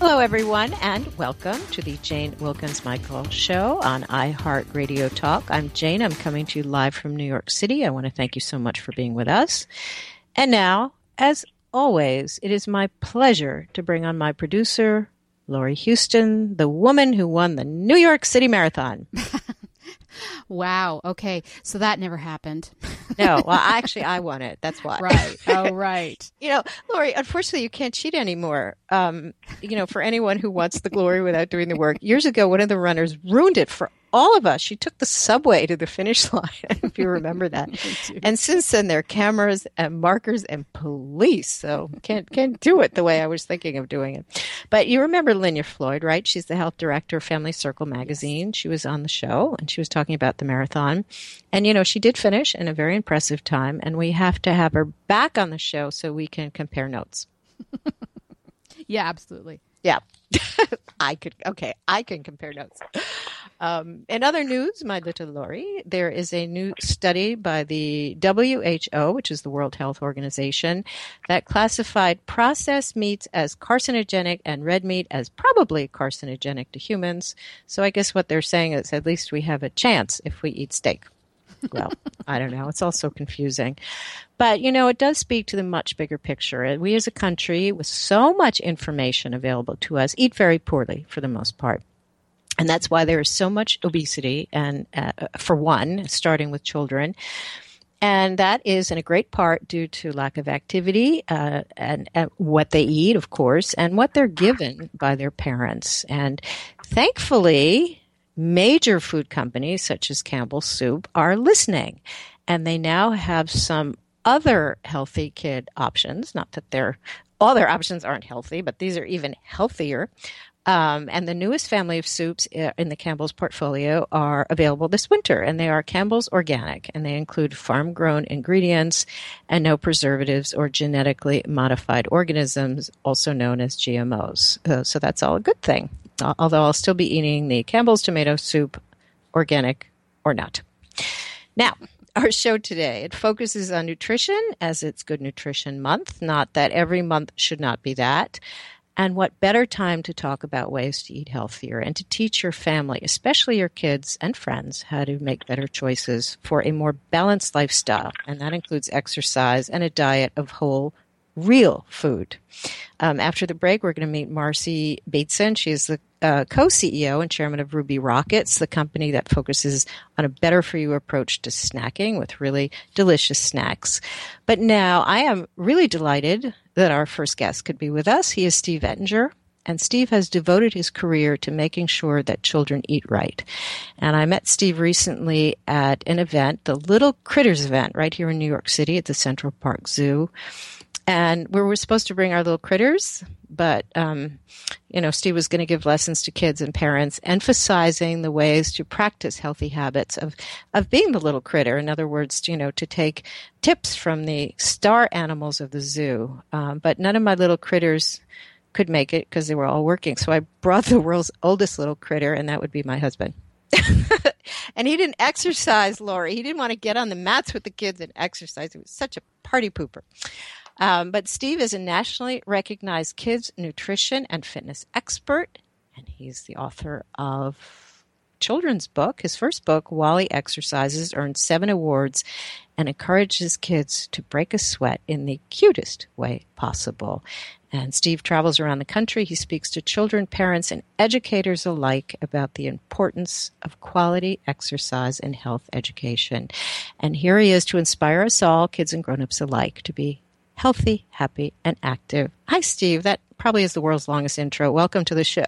Hello, everyone, and welcome to the Jane Wilkens Michael Show on iHeartRadio Talk. I'm Jane. I'm coming to you live from New York City. I want to thank you so much for being with us. And now, as always, it is my pleasure to bring on my producer, Lori Houston, the woman who won the New York City Marathon. Wow. Okay. So that never happened. no. Well, actually, I won it. That's why. Right. Oh, right. you know, Lori, unfortunately, you can't cheat anymore. Um, you know, for anyone who wants the glory without doing the work. Years ago, one of the runners ruined it for all of us. She took the subway to the finish line, if you remember that. and since then, there are cameras and markers and police. So can't can't do it the way I was thinking of doing it. But you remember Linya Floyd, right? She's the health director of Family Circle magazine. Yes. She was on the show and she was talking about the marathon. And you know, she did finish in a very impressive time. And we have to have her back on the show so we can compare notes. yeah, absolutely. Yeah. I could, okay, I can compare notes. Um, in other news, my little Lori, there is a new study by the WHO, which is the World Health Organization, that classified processed meats as carcinogenic and red meat as probably carcinogenic to humans. So I guess what they're saying is at least we have a chance if we eat steak. Well, I don't know. It's all so confusing. But, you know, it does speak to the much bigger picture. We as a country, with so much information available to us, eat very poorly for the most part. And that's why there is so much obesity, and uh, for one, starting with children. And that is in a great part due to lack of activity uh, and, and, what they eat, of course, and what they're given by their parents. And thankfully, major food companies such as Campbell's Soup are listening. And they now have some other healthy kid options. Not that they're all their options aren't healthy, but these are even healthier. Um, and the newest family of soups uh, in the Campbell's portfolio are available this winter, and they are Campbell's Organic, and they include farm grown ingredients and no preservatives or genetically modified organisms, also known as GMOs. Uh, so that's all a good thing, Uh, although I'll still be eating the Campbell's tomato soup, organic or not. Now, our show today. It focuses on nutrition as it's Good Nutrition Month. Not that every month should not be that. And what better time to talk about ways to eat healthier and to teach your family, especially your kids and friends, how to make better choices for a more balanced lifestyle. And that includes exercise and a diet of whole, real food. Um, after the break, we're going to meet Marcy Bateson. She is the uh, co-CEO and chairman of Ruby Rockets, the company that focuses on a better for you approach to snacking with really delicious snacks. But now I am really delighted that our first guest could be with us. He is Steve Ettinger. And Steve has devoted his career to making sure that children eat right. And I met Steve recently at an event, the Little Critters event, right here in New York City at the Central Park Zoo and we were supposed to bring our little critters, but um, you know, Steve was going to give lessons to kids and parents, emphasizing the ways to practice healthy habits of of being the little critter. In other words, you know, to take tips from the star animals of the zoo. Um, but none of my little critters could make it because they were all working. So I brought the world's oldest little critter, and that would be my husband. and he didn't exercise, Lori. He didn't want to get on the mats with the kids and exercise. He was such a party pooper. Um, but Steve is a nationally recognized kids nutrition and fitness expert, and he's the author of children's book. His first book, Wally Exercises, earned seven awards and encourages kids to break a sweat in the cutest way possible. And Steve travels around the country. He speaks to children, parents, and educators alike about the importance of quality exercise and health education. And here he is to inspire us all, kids and grown-ups alike, to be healthy, happy, and active. Hi, Steve. That probably is the world's longest intro. Welcome to the show.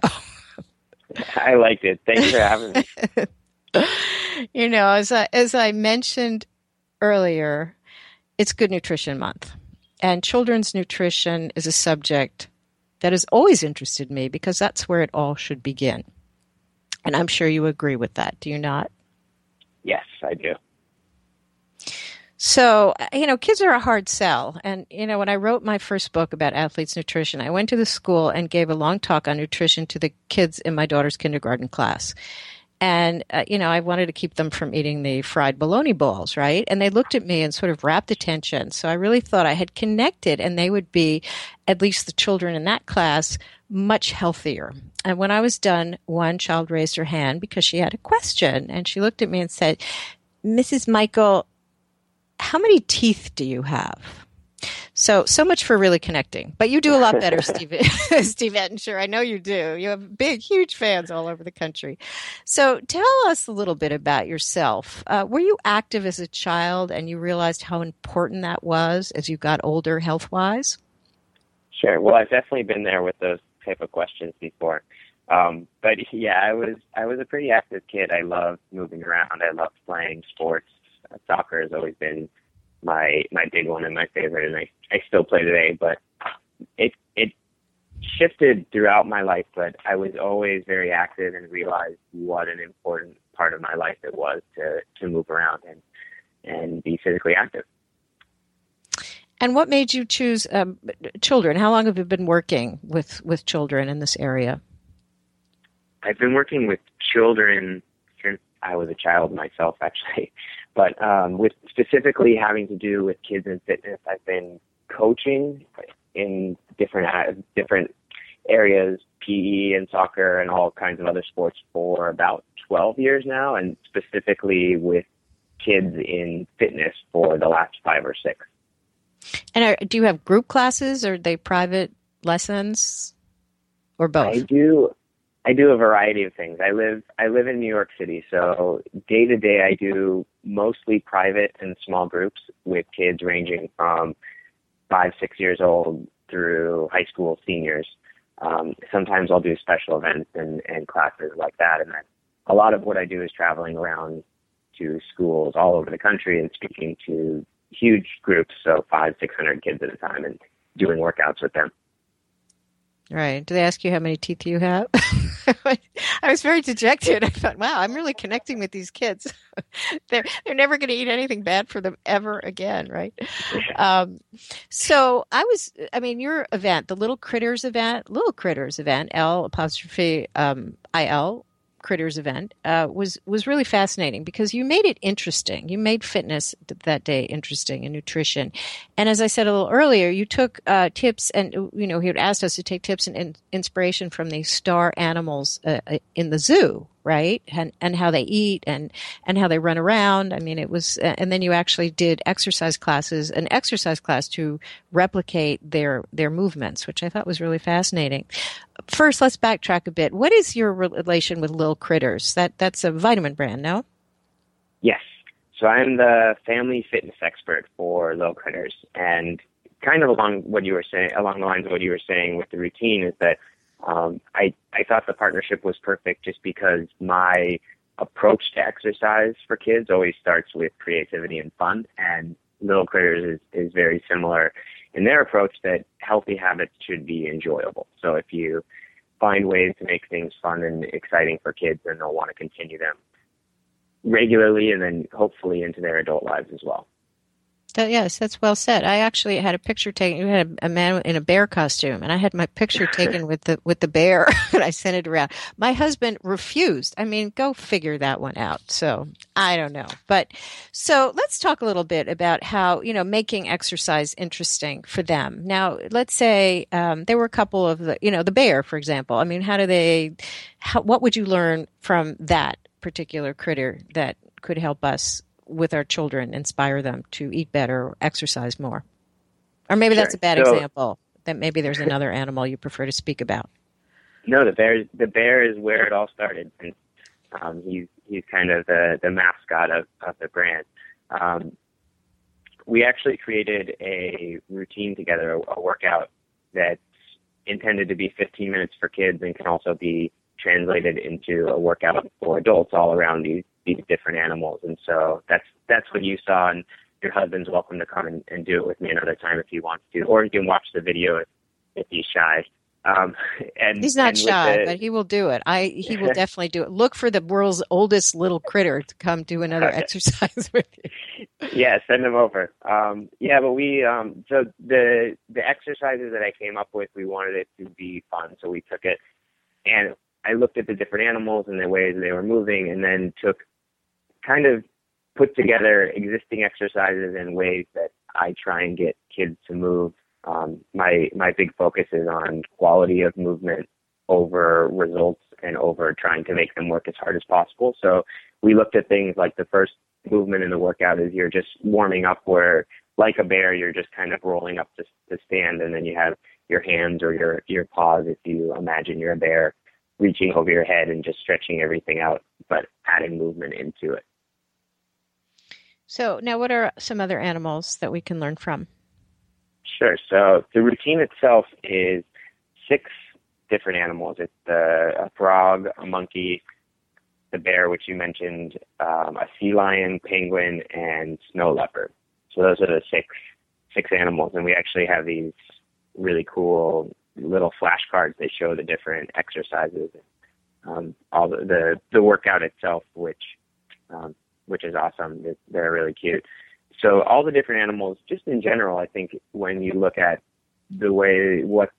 I liked it. Thanks for having me. you know, as I, as I mentioned earlier, it's Good Nutrition Month. And children's nutrition is a subject that has always interested me because that's where it all should begin. And I'm sure you agree with that, do you not? Yes, I do. So, you know, kids are a hard sell. And, you know, when I wrote my first book about athletes' nutrition, I went to the school and gave a long talk on nutrition to the kids in my daughter's kindergarten class. And, uh, you know, I wanted to keep them from eating the fried bologna balls, right? And they looked at me and sort of wrapped attention. So I really thought I had connected and they would be, at least the children in that class, much healthier. And when I was done, one child raised her hand because she had a question and she looked at me and said, Mrs. Michael, how many teeth do you have? So, so much for really connecting. But you do a lot better, Steve, Steve Ettinger. I know you do. You have big, huge fans all over the country. So, tell us a little bit about yourself. Uh, were you active as a child and you realized how important that was as you got older health wise? Sure. Well, I've definitely been there with those type of questions before. Um, but yeah, I was I was a pretty active kid. I loved moving around. I loved playing sports. Uh, soccer has always been my my big one and my favorite, and I I still play today. But it it shifted throughout my life, but I was always very active and realized what an important part of my life it was to to move around and and be physically active. And what made you choose um, children? How long have you been working with with children in this area? I've been working with children since I was a child myself, actually. But um, with specifically having to do with kids and fitness, I've been coaching in different uh, different areas, PE and soccer and all kinds of other sports for about 12 years now, and specifically with kids in fitness for the last five or six. And are, do you have group classes or are they private lessons or both? I do. I do a variety of things. I live I live in New York City, so day to day I do mostly private and small groups with kids ranging from five, six years old through high school seniors. Um, sometimes I'll do special events and, and classes like that, and then a lot of what I do is traveling around to schools all over the country and speaking to huge groups, so five, six hundred kids at a time, and doing workouts with them. Right. Do they ask you how many teeth you have? I was very dejected. I thought, wow, I'm really connecting with these kids. they're they're never going to eat anything bad for them ever again, right? Um, so I was, I mean, your event, the Little Critters event, Little Critters event, L apostrophe um, I L Critters event uh, was was really fascinating because you made it interesting. You made fitness that day interesting and nutrition. And as I said a little earlier, you took uh, tips and you know he had asked us to take tips and, inspiration from the star animals uh, uh in the zoo, right? And and how they eat and and how they run around. I mean, it was. And then you actually did exercise classes, an exercise class to replicate their their movements, which I thought was really fascinating. First, let's backtrack a bit. What is your relation with Little Critters? That that's a vitamin brand, no? Yes. So I'm the family fitness expert for Little Critters, and kind of along what you were saying, along the lines of what you were saying with the routine, is that um, I I thought the partnership was perfect just because my approach to exercise for kids always starts with creativity and fun, and Little Critters is, is very similar in their approach that healthy habits should be enjoyable. So if you find ways to make things fun and exciting for kids, then they'll want to continue them regularly and then hopefully into their adult lives as well. That, yes, that's well said. I actually had a picture taken. You had a, a, man in a bear costume, and I had my picture taken with the with the bear, and I sent it around. My husband refused. I mean, go figure that one out. So I don't know, but so let's talk a little bit about how you know making exercise interesting for them. Now, let's say um, there were a couple of the you know the bear, for example. I mean, how do they? How, what would you learn from that particular critter that could help us with our children, inspire them to eat better or exercise more? Or maybe Sure. that's a bad So- example. That maybe there's another animal you prefer to speak about. No, the bear. The bear is where it all started, and um, he's he's kind of the the mascot of of the brand. Um, we actually created a routine together, a, a workout that's intended to be 15 minutes for kids and can also be translated into a workout for adults all around these these different animals. And so that's that's what you saw, and your husband's welcome to come and, and do it with me another time if he wants to, or you can watch the video if, if he's shy. Um, and He's not and shy, the- but he will do it. I he will definitely do it. Look for the world's oldest little critter to come do another Okay. exercise with you. yeah, send him over. Um, yeah, but we um, so the the exercises that I came up with, we wanted it to be fun, so we took it and I looked at the different animals and the ways they were moving, and then took kind of put together existing exercises in ways that I try and get kids to move. Um, my my big focus is on quality of movement over results and over trying to make them work as hard as possible. So we looked at things like the first movement in the workout is you're just warming up where like a bear you're just kind of rolling up to, to stand and then you have your hands or your your paws if you imagine you're a bear reaching over your head and just stretching everything out but adding movement into it So now, what are some other animals that we can learn from? Sure. So the routine itself is six different animals. It's a frog, a monkey, the bear, which you mentioned, um, a sea lion, penguin, and snow leopard. So those are the six six animals, and we actually have these really cool little flashcards that show the different exercises, um, all the, the the workout itself, which um, which is awesome. They're- really cute so all the different animals, just in general, I think when you look at the way what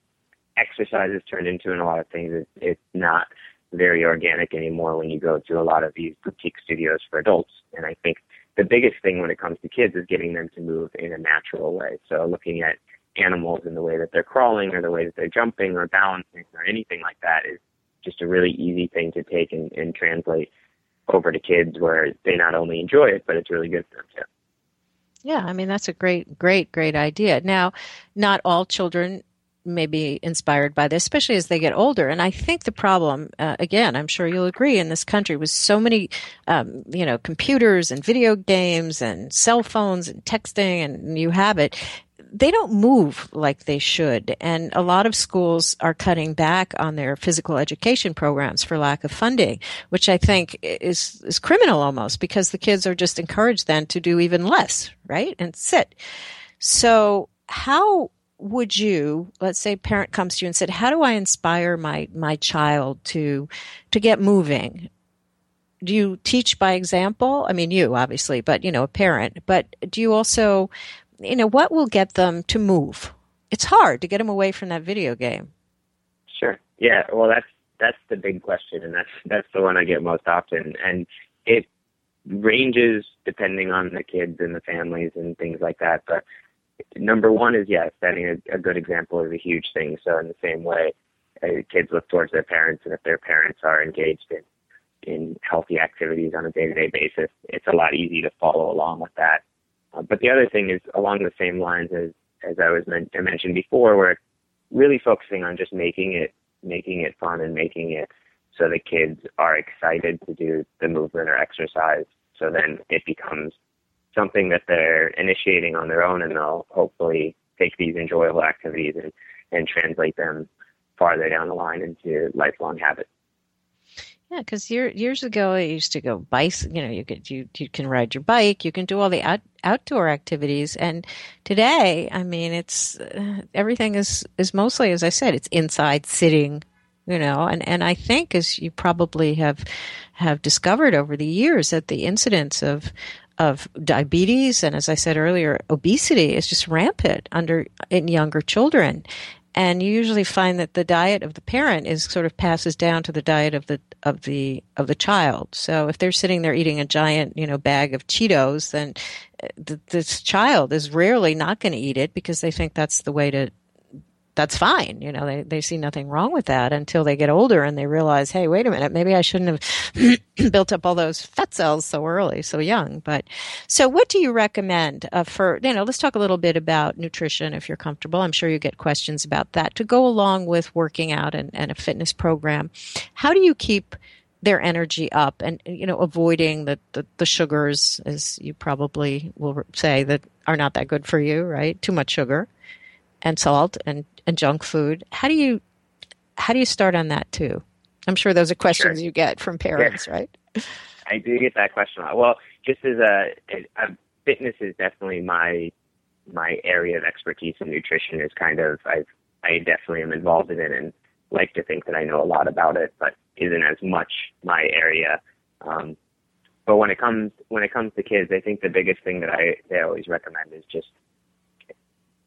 exercise is turned into in a lot of things, it, it's not very organic anymore when you go to a lot of these boutique studios for adults. And I think the biggest thing when it comes to kids is getting them to move in a natural way. So looking at animals in the way that they're crawling or the way that they're jumping or balancing or anything like that is just a really easy thing to take and, and translate over to kids where they not only enjoy it, but it's really good for them too. Yeah, I mean that's a great, great, great idea. Now, not all children may be inspired by this, especially as they get older. And I think the problem, uh, again, I'm sure you'll agree, in this country with so many, um, you know, computers and video games and cell phones and texting, and you have it. They don't move like they should. And a lot of schools are cutting back on their physical education programs for lack of funding, which I think is, is criminal almost because the kids are just encouraged then to do even less, right? And sit. So how would you, let's say parent comes to you and said, how do I inspire my, my child to, to get moving? Do you teach by example? I mean, you obviously, but you know, a parent, but do you also, you know, what will get them to move? It's hard to get them away from that video game. Sure. Yeah. Well, that's that's the big question, and that's that's the one I get most often, and it ranges depending on the kids and the families and things like that. But number one is yes, setting a, a good example is a huge thing. So in the same way, uh, kids look towards their parents, and if their parents are engaged in in healthy activities on a day-to-day basis, it's a lot easier to follow along with that. Uh, but the other thing is along the same lines as as I was men- I mentioned before, where really focusing on just making it making it fun and making it so the kids are excited to do the movement or exercise. So then it becomes something that they're initiating on their own, and they'll hopefully take these enjoyable activities and and translate them farther down the line into lifelong habits. Yeah, because year, years ago, I used to go bike. You know, you could you you can ride your bike, you can do all the out, outdoor activities, and today, I mean, it's uh, everything is is mostly, as I said, it's inside sitting. You know, and and I think as you probably have have discovered over the years that the incidence of of diabetes and as I said earlier, obesity is just rampant under in younger children. And you usually find that the diet of the parent is sort of passes down to the diet of the of the of the child. So if they're sitting there eating a giant, you know, bag of Cheetos, then uh, th- this child is rarely not going to eat it because they think that's the way to that's fine. You know, they, they see nothing wrong with that until they get older and they realize, hey, wait a minute, maybe I shouldn't have built up all those fat cells so early, so young. But so, what do you recommend uh, for, you know, let's talk a little bit about nutrition if you're comfortable. I'm sure you get questions about that to go along with working out and, and a fitness program. How do you keep their energy up and you know avoiding the, the, the sugars as you probably will say that are not that good for you right too much sugar and salt and, and junk food. How do you how do you start on that too? I'm sure those are questions sure. you get from parents, yeah. right? I do get that question a lot. Well, just as a, a, fitness is definitely my my area of expertise in nutrition is kind of I I definitely am involved in it and like to think that I know a lot about it, but isn't as much my area. Um, but when it comes when it comes to kids, I think the biggest thing that I they always recommend is just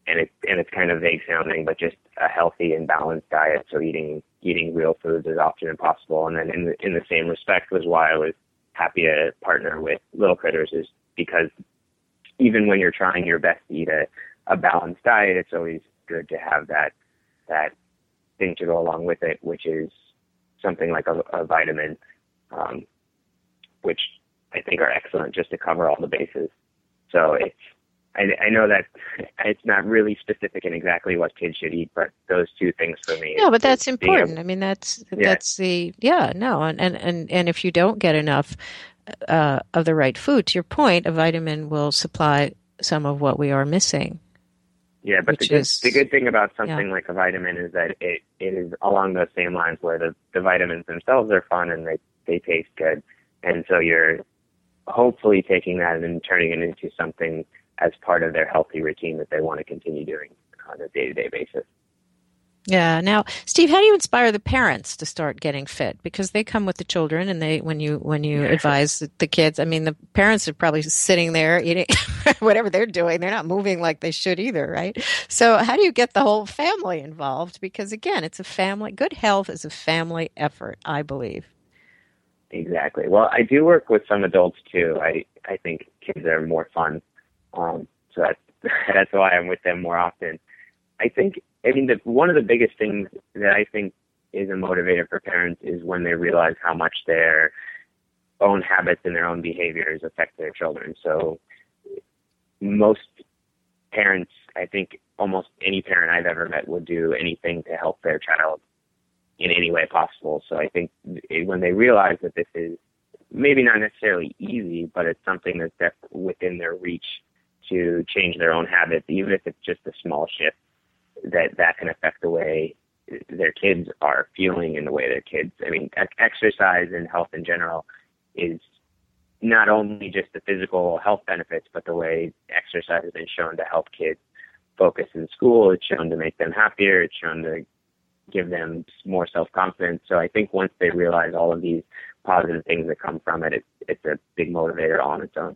and it and it's kind of vague sounding, but just a healthy and balanced diet. So eating eating real foods as often as possible. And then in the, in the same respect was why I was happy to partner with Little Critters is because even when you're trying your best to eat a, a balanced diet, it's always good to have that that thing to go along with it, which is something like a, a vitamin, um, which I think are excellent just to cover all the bases. So it's I, I know that it's not really specific in exactly what kids should eat, but those two things for me. No, but that's important. I mean, that's yeah. that's the yeah no, and and and and if you don't get enough uh, of the right food, to your point, a vitamin will supply some of what we are missing. Yeah, but the good, is, the good thing about something yeah. like a vitamin is that it, it is along those same lines where the, the vitamins themselves are fun and they, they taste good. And so you're hopefully taking that and turning it into something as part of their healthy routine that they want to continue doing on a day to day basis. Yeah. Now, Steve, how do you inspire the parents to start getting fit? Because they come with the children, and they when you when you yeah. advise the kids, I mean, the parents are probably sitting there eating whatever they're doing. They're not moving like they should either, right? So, how do you get the whole family involved? Because again, it's a family. Good health is a family effort, I believe. Exactly. Well, I do work with some adults too. I I think kids are more fun um, so that's that's why I'm with them more often. I think I mean the, one of the biggest things that I think is a motivator for parents is when they realize how much their own habits and their own behaviors affect their children. So most parents, I think almost any parent I've ever met would do anything to help their child in any way possible. So I think when they realize that this is maybe not necessarily easy, but it's something that's within their reach to change their own habits, even if it's just a small shift, that that can affect the way their kids are feeling and the way their kids. I mean, exercise and health in general is not only just the physical health benefits, but the way exercise has been shown to help kids focus in school. It's shown to make them happier. It's shown to give them more self confidence. So I think once they realize all of these positive things that come from it, it's, it's a big motivator on its own.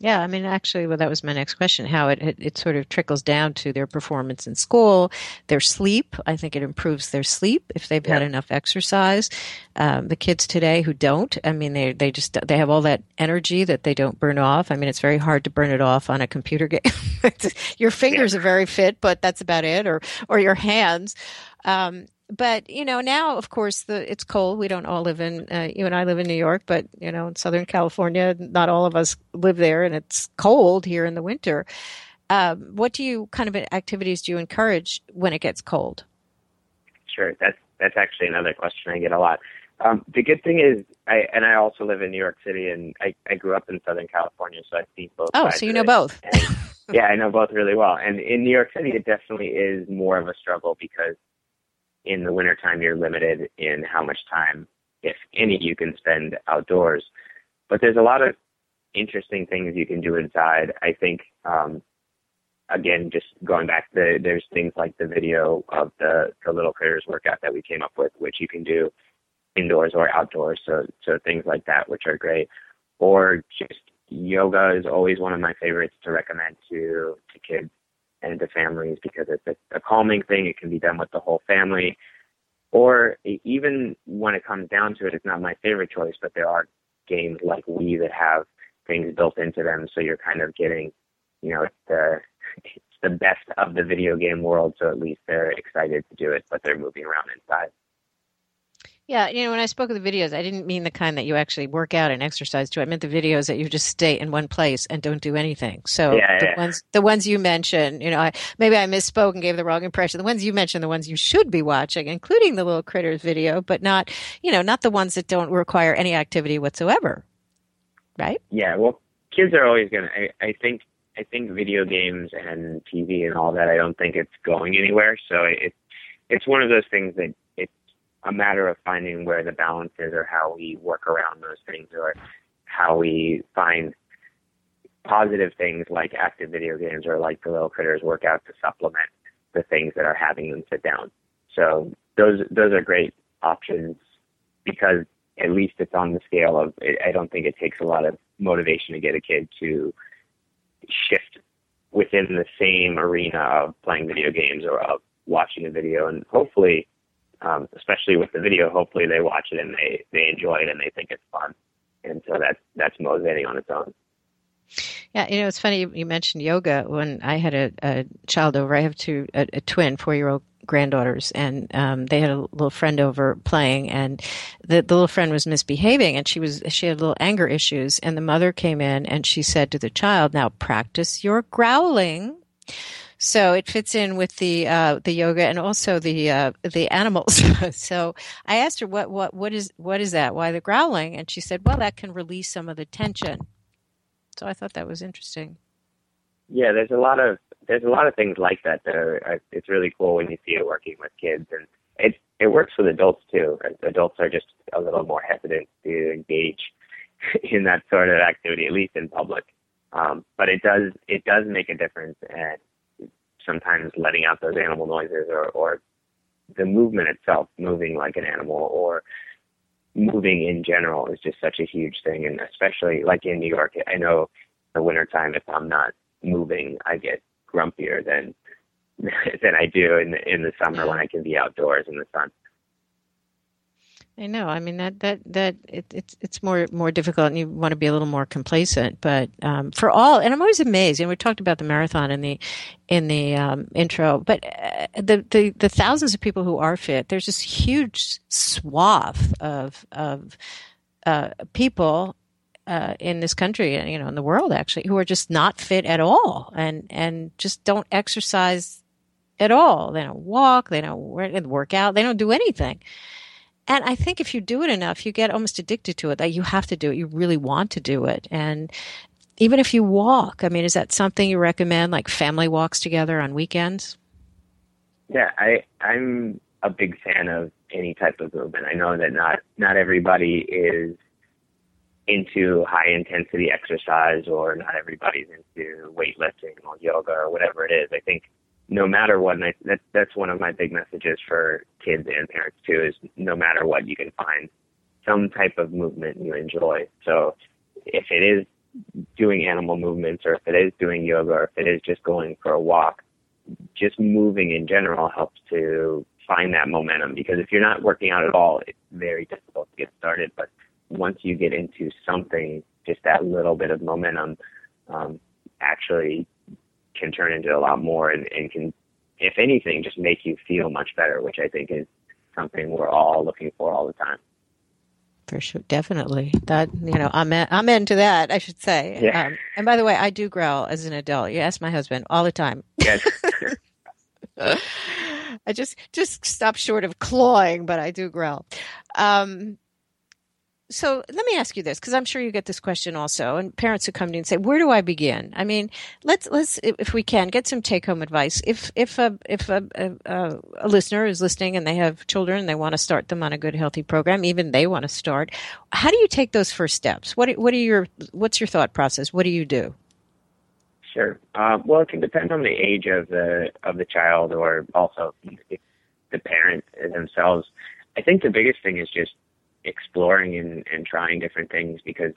Yeah, I mean, actually, well, that was my next question. How it, it, it sort of trickles down to their performance in school, their sleep. I think it improves their sleep if they've yeah. had enough exercise. Um, the kids today who don't, I mean, they they just they have all that energy that they don't burn off. I mean, it's very hard to burn it off on a computer game. your fingers yeah. are very fit, but that's about it, or or your hands. Um, but you know now of course the it's cold. We don't all live in uh, you and i live in new york but you know in southern california not all of us live there and it's cold here in the winter. Um, what do you kind of activities do you encourage when it gets cold? Sure. That's that's actually another question i get a lot. Um, the good thing is i and i also live in new york city and i, I grew up in southern california so i see both oh so you know both. And, yeah i know both really well. And in new york city it definitely is more of a struggle because in the wintertime, you're limited in how much time, if any, you can spend outdoors. But there's a lot of interesting things you can do inside. I think, um, again, just going back, the, there's things like the video of the, the little critters workout that we came up with, which you can do indoors or outdoors. So, so things like that, which are great. Or just yoga is always one of my favorites to recommend to, to kids and to families because it's a, a calming thing. It can be done with the whole family. Or even when it comes down to it, it's not my favorite choice, but there are games like Wii that have things built into them. So you're kind of getting, you know, the, it's the best of the video game world, so at least they're excited to do it, but they're moving around inside. Yeah, you know, when I spoke of the videos, I didn't mean the kind that you actually work out and exercise to. I meant the videos that you just stay in one place and don't do anything. So Yeah, the yeah. ones the ones you mentioned, you know, I, maybe I misspoke and gave the wrong impression. The ones you mentioned, the ones you should be watching, including the little critters video, but not, you know, not the ones that don't require any activity whatsoever. Right? Yeah, well, kids are always gonna. I, I think I think video games and TV and all that. I don't think it's going anywhere. So it it's one of those things that a matter of finding where the balance is, or how we work around those things, or how we find positive things like active video games or like the little critters workout to supplement the things that are having them sit down. So those those are great options because at least it's on the scale of I don't think it takes a lot of motivation to get a kid to shift within the same arena of playing video games or of watching a video and hopefully um, especially with the video hopefully they watch it and they they enjoy it and they think it's fun and so that's that's motivating on its own Yeah, you know, it's funny you, mentioned yoga. When I had a, a child over, I have two, a, a twin, four year old granddaughters, and um, they had a little friend over playing, and the, the little friend was misbehaving, and she was she had little anger issues, and the mother came in and she said to the child, "Now practice your growling." So it fits in with the uh, the yoga and also the uh, the animals. so I asked her what what what is what is that? Why the growling? And she said, "Well, that can release some of the tension." So I thought that was interesting. yeah there's a lot of there's a lot of things like that that are it's really cool when you see it working with kids and it it works with adults too adults are just a little more hesitant to engage in that sort of activity at least in public um, but it does it does make a difference and sometimes letting out those animal noises or or the movement itself moving like an animal or moving in general is just such a huge thing and especially like in New York I know the wintertime if I'm not moving I get grumpier than than I do in the in the summer when I can be outdoors in the sun. I know. I mean that that that it, it's it's more more difficult, and you want to be a little more complacent. But um, for all, and I'm always amazed. And we talked about the marathon in the in the um, intro, but uh, the, the the thousands of people who are fit. There's this huge swath of of uh, people uh, in this country, and you know, in the world actually, who are just not fit at all, and and just don't exercise at all. They don't walk. They don't work out. They don't do anything. And I think if you do it enough, you get almost addicted to it. That you have to do it. You really want to do it. And even if you walk, I mean, is that something you recommend, like family walks together on weekends? Yeah, I I'm a big fan of any type of movement. I know that not not everybody is into high intensity exercise or not everybody's into weightlifting or yoga or whatever it is. I think no matter what, and I, that, that's one of my big messages for kids and parents too, is no matter what, you can find some type of movement you enjoy. So if it is doing animal movements or if it is doing yoga or if it is just going for a walk, just moving in general helps to find that momentum because if you're not working out at all, it's very difficult to get started. But once you get into something, just that little bit of momentum um, actually can turn into a lot more and, and can, if anything, just make you feel much better, which I think is something we're all looking for all the time. For sure, definitely. That you know, I'm I'm into that. I should say. Yeah. Um, and by the way, I do growl as an adult. You ask my husband all the time. Yes. I just just stop short of clawing, but I do growl. Um, so let me ask you this, because I'm sure you get this question also, and parents who come to you and say, "Where do I begin?" I mean, let's let's if we can get some take home advice. If if a if a, a, a listener is listening and they have children and they want to start them on a good healthy program, even they want to start, how do you take those first steps? What what are your what's your thought process? What do you do? Sure. Uh, well, it can depend on the age of the of the child, or also the parent themselves. I think the biggest thing is just exploring and, and trying different things because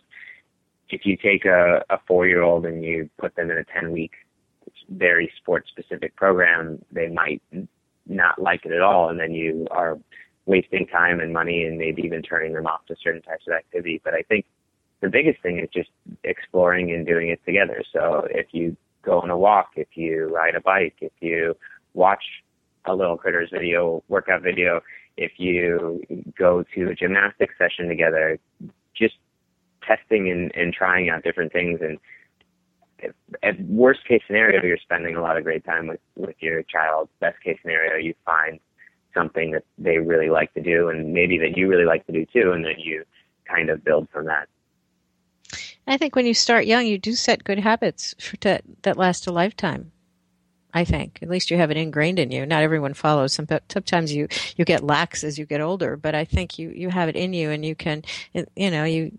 if you take a, a four year old and you put them in a ten week very sports specific program, they might not like it at all, and then you are wasting time and money and maybe even turning them off to certain types of activity. But I think the biggest thing is just exploring and doing it together. So if you go on a walk, if you ride a bike, if you watch a little critters video, workout video, if you go to a gymnastics session together, just testing and, and trying out different things. And if, at worst case scenario you're spending a lot of great time with with your child. Best case scenario you find something that they really like to do and maybe that you really like to do too and then you kind of build from that. I think when you start young, you do set good habits that that last a lifetime. I think at least you have it ingrained in you. Not everyone follows. Sometimes you you get lax as you get older, but I think you you have it in you, and you can you know you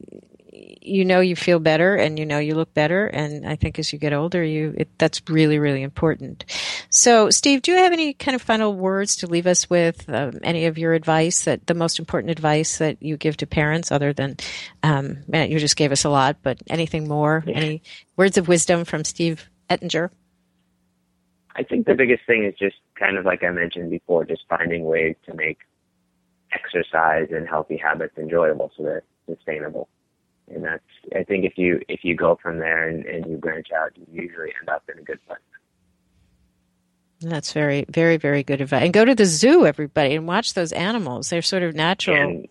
you know you feel better and you know you look better and i think as you get older you it, that's really really important so steve do you have any kind of final words to leave us with um, any of your advice that the most important advice that you give to parents other than um, you just gave us a lot but anything more yeah. any words of wisdom from steve ettinger i think the biggest thing is just kind of like i mentioned before just finding ways to make exercise and healthy habits enjoyable so they're sustainable and that's I think if you if you go from there and, and you branch out, you usually end up in a good place. That's very, very, very good advice. And go to the zoo, everybody, and watch those animals. They're sort of natural, and,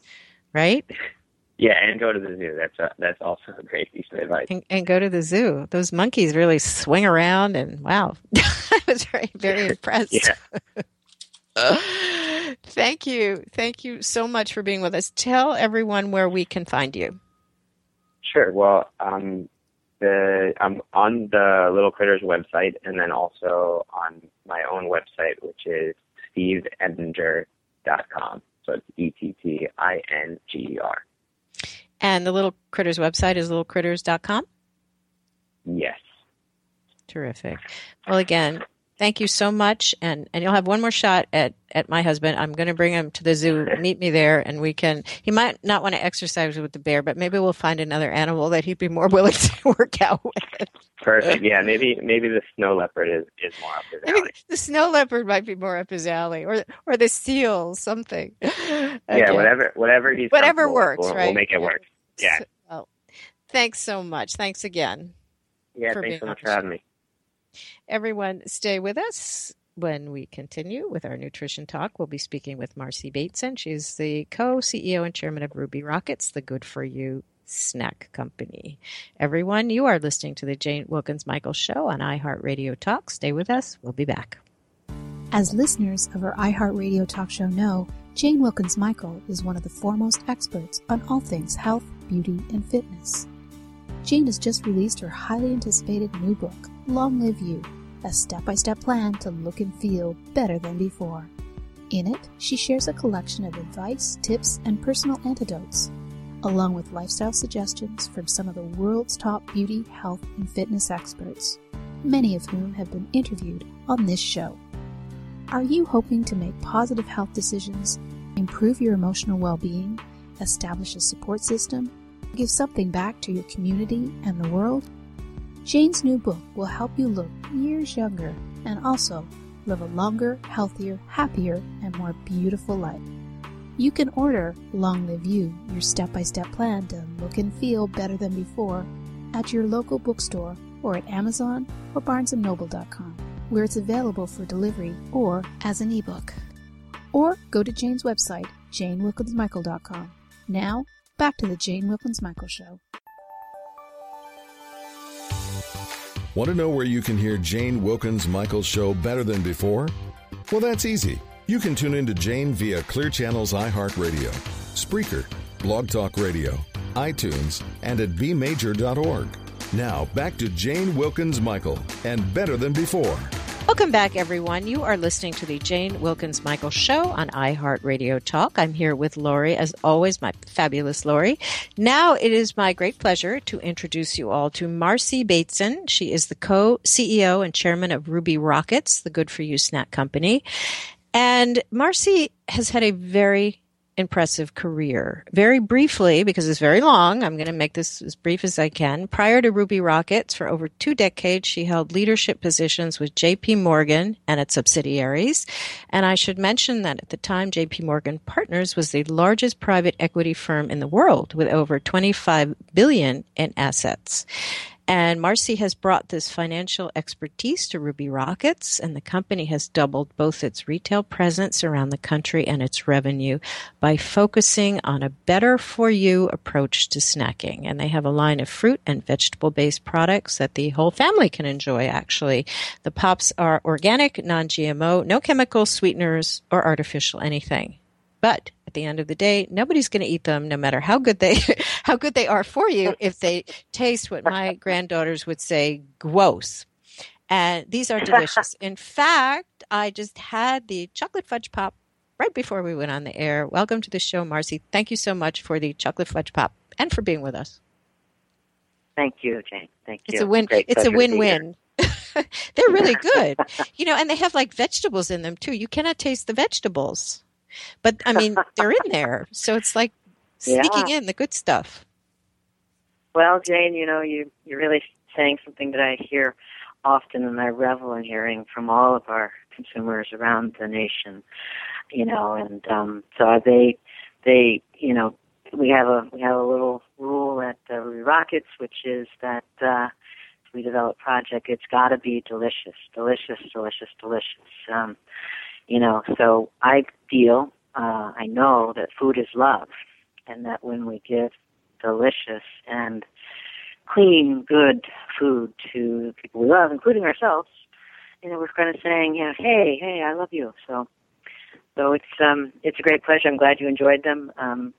right? Yeah, and go to the zoo. That's a, that's also a great piece of advice. And, and, go to the zoo. Those monkeys really swing around, and wow, I was very, very impressed. yeah. Thank you, thank you so much for being with us. Tell everyone where we can find you. Sure. Well, um, the I'm on the Little Critters website, and then also on my own website, which is steveettinger.com. So it's E T T I N G E R. And the Little Critters website is littlecritters.com? Yes. Terrific. Well, again, thank you so much. And and you'll have one more shot at at my husband. I'm going to bring him to the zoo. Meet me there and we can he might not want to exercise with the bear but maybe we'll find another animal that he'd be more willing to work out with. Perfect. Yeah maybe maybe the snow leopard is is more up his alley. the snow leopard might be more up his alley or or the seal something. Okay. yeah whatever whatever he's whatever works we'll, right? we'll make it work. Yeah. Well, thanks so much. Thanks again yeah thanks so much for having me Everyone, stay with us. When we continue with our nutrition talk, we'll be speaking with Marcy Bateson. She's the co CEO and chairman of Ruby Rockets, the good for you snack company. Everyone, you are listening to the Jane Wilkens Michael Show on iHeartRadio Talk. Stay with us. We'll be back. As listeners of our iHeartRadio Talk Show know, Jane Wilkens Michael is one of the foremost experts on all things health, beauty, and fitness. Jane has just released her highly anticipated new book, Long Live You, a step by step plan to look and feel better than before. In it, she shares a collection of advice, tips, and personal antidotes, along with lifestyle suggestions from some of the world's top beauty, health, and fitness experts, many of whom have been interviewed on this show. Are you hoping to make positive health decisions, improve your emotional well being, establish a support system, give something back to your community and the world? Jane's new book will help you look years younger and also live a longer, healthier, happier, and more beautiful life. You can order Long Live You, your step by step plan to look and feel better than before, at your local bookstore or at Amazon or BarnesandNoble.com, where it's available for delivery or as an ebook. Or go to Jane's website, JaneWilkensMichael.com. Now, back to the Jane Wilkens Michael Show. Want to know where you can hear Jane Wilkens Michael's show better than before? Well, that's easy. You can tune into Jane via Clear Channel's iHeartRadio, Spreaker, Blog Talk Radio, iTunes, and at bmajor.org. Now, back to Jane Wilkens Michael and Better Than Before. Welcome back, everyone. You are listening to the Jane Wilkens Michael Show on iHeartRadio Talk. I'm here with Lori, as always, my fabulous Lori. Now it is my great pleasure to introduce you all to Marcy Bateson. She is the co CEO and chairman of Ruby Rockets, the good for you snack company. And Marcy has had a very impressive career. Very briefly, because it's very long, I'm going to make this as brief as I can. Prior to Ruby Rockets, for over two decades, she held leadership positions with JP Morgan and its subsidiaries. And I should mention that at the time, JP Morgan Partners was the largest private equity firm in the world with over 25 billion in assets. And Marcy has brought this financial expertise to Ruby Rockets, and the company has doubled both its retail presence around the country and its revenue by focusing on a better for you approach to snacking. And they have a line of fruit and vegetable based products that the whole family can enjoy, actually. The pops are organic, non GMO, no chemicals, sweeteners, or artificial anything. But at the end of the day, nobody's going to eat them, no matter how good they how good they are for you, if they taste what my granddaughters would say, gross. And these are delicious. In fact, I just had the chocolate fudge pop right before we went on the air. Welcome to the show, Marcy. Thank you so much for the chocolate fudge pop and for being with us. Thank you, Jane. Thank you. It's a win. Great it's a pleasure to be win-win. They're really good, you know, and they have like vegetables in them too. You cannot taste the vegetables, but I mean they're in there, so it's like sneaking in the good stuff. Well, Jane, you know, you you're really saying something that I hear often, and I revel in hearing from all of our consumers around the nation. You know, and um, so they they you know we have a we have a little rule at uh, Ruby Rockets, which is that uh, we develop project, it's got to be delicious, delicious, delicious, delicious. Um, you know, so I feel, uh, I know that food is love, and that when we give delicious and clean, good food to people we love, including ourselves, you know, we're kind of saying, you know, hey, hey, I love you. So, so it's um, it's a great pleasure. I'm glad you enjoyed them. Um,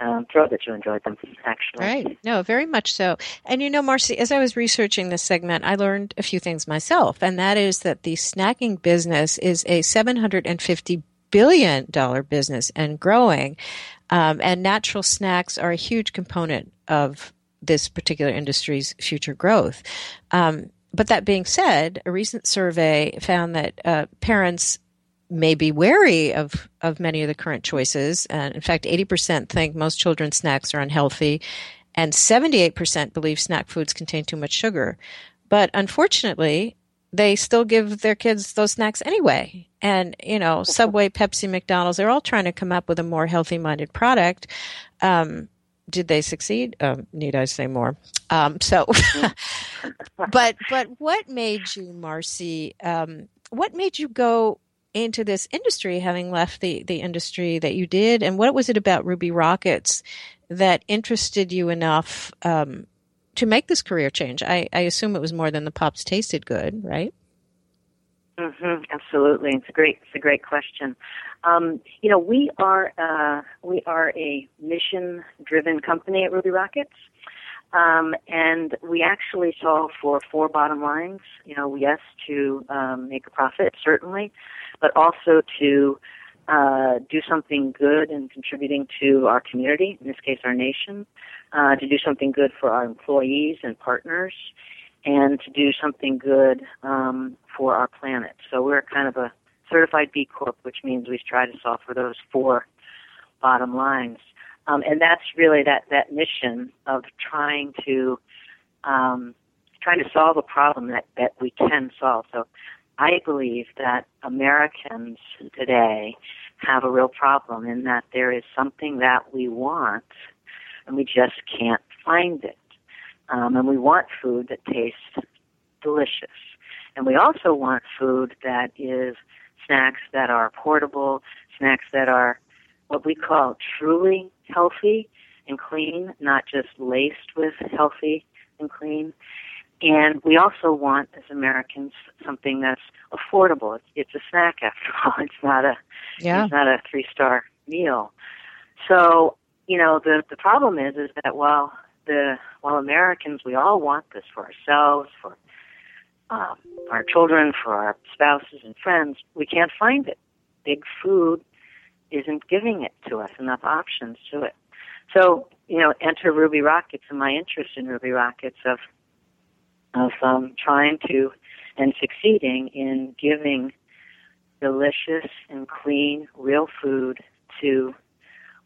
um, thrilled that you enjoyed them, actually. Right. No, very much so. And you know, Marcy, as I was researching this segment, I learned a few things myself, and that is that the snacking business is a $750 billion business and growing. Um, and natural snacks are a huge component of this particular industry's future growth. Um, but that being said, a recent survey found that uh, parents may be wary of, of many of the current choices. And in fact, 80% think most children's snacks are unhealthy, and 78% believe snack foods contain too much sugar. But unfortunately, they still give their kids those snacks anyway. And, you know, Subway, Pepsi, McDonald's, they're all trying to come up with a more healthy minded product. Um, did they succeed? Um, need I say more? Um, so, but but what made you, Marcy? Um, what made you go into this industry, having left the the industry that you did, and what was it about Ruby Rockets that interested you enough um, to make this career change? I, I assume it was more than the pops tasted good, right? Mm-hmm, absolutely, it's a great it's a great question. Um, you know, we are uh, we are a mission driven company at Ruby Rockets. Um, and we actually solve for four bottom lines. You know, yes, to um, make a profit, certainly, but also to uh, do something good and contributing to our community, in this case, our nation, uh, to do something good for our employees and partners, and to do something good um, for our planet. So we're kind of a certified B Corp, which means we try to solve for those four bottom lines. Um, and that's really that, that mission of trying to um, trying to solve a problem that, that we can solve. So I believe that Americans today have a real problem in that there is something that we want and we just can't find it. Um, and we want food that tastes delicious. And we also want food that is snacks that are portable, snacks that are what we call truly healthy and clean, not just laced with healthy and clean. And we also want, as Americans, something that's affordable. It's, it's a snack, after all. It's not a Yeah. it's not a three star meal. So you know the the problem is is that while the while Americans we all want this for ourselves, for um, our children, for our spouses and friends, we can't find it. Big food isn't giving it to us enough options to it. So you know, enter Ruby Rockets and my interest in Ruby Rockets of of um, trying to and succeeding in giving delicious and clean, real food to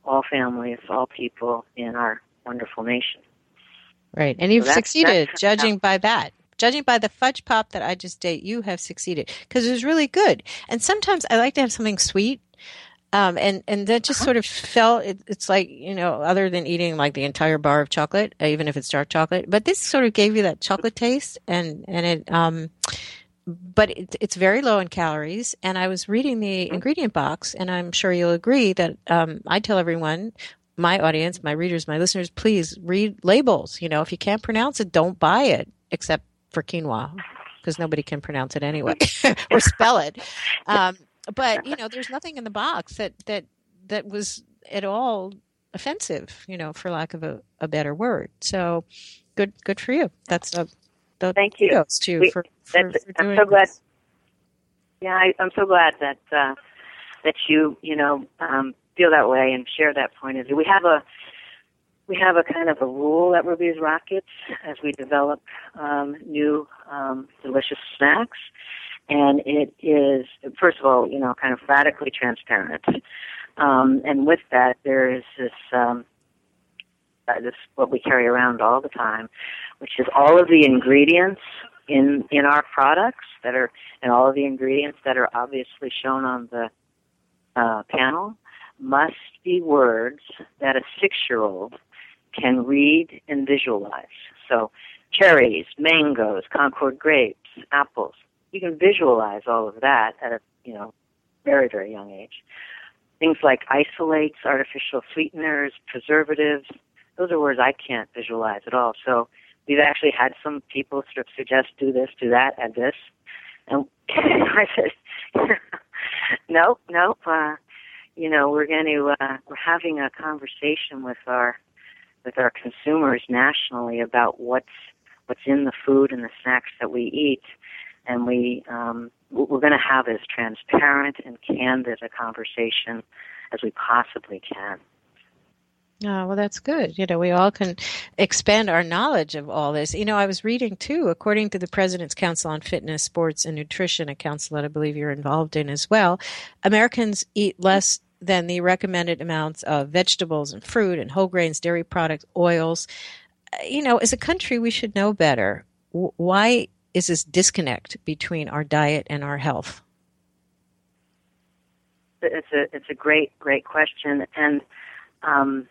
all families, all people in our wonderful nation. Right. And you've that's- succeeded, that's- judging by that. Judging by the fudge pop that I just ate, you have succeeded because it was really good. And sometimes I like to have something sweet. Um, and and that just sort of felt it, it's like you know other than eating like the entire bar of chocolate even if it's dark chocolate but this sort of gave you that chocolate taste and and it um but it, it's very low in calories. And i was reading the ingredient box and i'm sure you'll agree that um, i tell everyone my audience my readers my listeners please read labels. You know if you can't pronounce it don't buy it except for quinoa because nobody can pronounce it anyway or spell it. Um, but you know, there's nothing in the box that that that was at all offensive, you know, for lack of a, a better word. So good good for you. That's a the thank you to you we, for, for, for I'm so glad. This. Yeah, I, am so glad that uh, that you you know um, feel that way and share that point of view. We have a we have a kind of a rule at Ruby's Rockets as we develop um, new um, delicious snacks and it is first of all, you know, kind of radically transparent. Um, and with that, there is this um, uh, this what we carry around all the time, which is all of the ingredients in in our products that are and all of the ingredients that are obviously shown on the uh, panel must be words that a six year old can read and visualize. So cherries, mangoes, Concord grapes, apples, you can visualize all of that at a you know very very young age. Things like isolates, artificial sweeteners, preservatives. Those are words I can't visualize at all. So we've actually had some people sort of suggest do this, do that, add this, and I said, nope, nope. Uh, you know, we're going to uh, we're having a conversation with our with our consumers nationally about what's what's in the food and the snacks that we eat and we um, we're going to have as transparent and candid a conversation as we possibly can. Oh, well, that's good. You know, we all can expand our knowledge of all this. You know, I was reading too, according to the President's Council on Fitness, Sports, and Nutrition, a council that I believe you're involved in as well, Americans eat less than the recommended amounts of vegetables and fruit and whole grains, dairy products, oils. Uh, you know, as a country, we should know better. Why is this disconnect between our diet and our health? It's a it's a great great question, and um,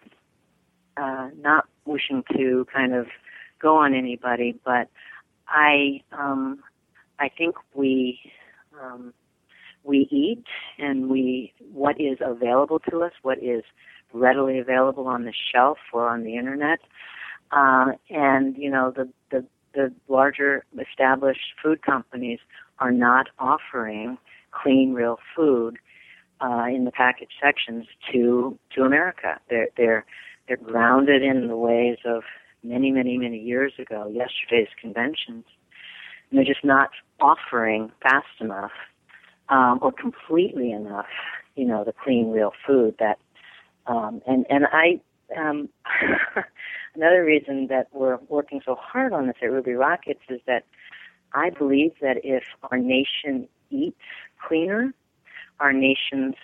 uh, not wishing to kind of go on anybody, but I um, I think we um, we eat and we what is available to us, what is readily available on the shelf or on the internet, uh, and you know the the the larger established food companies are not offering clean, real food uh, in the package sections to to America. They're they're they're grounded in the ways of many, many, many years ago, yesterday's conventions. And they're just not offering fast enough um, or completely enough, you know, the clean, real food that. Um, and and I um, another reason that we're working so hard on this at Ruby Rockets is that I believe that if our nation eats cleaner, our nations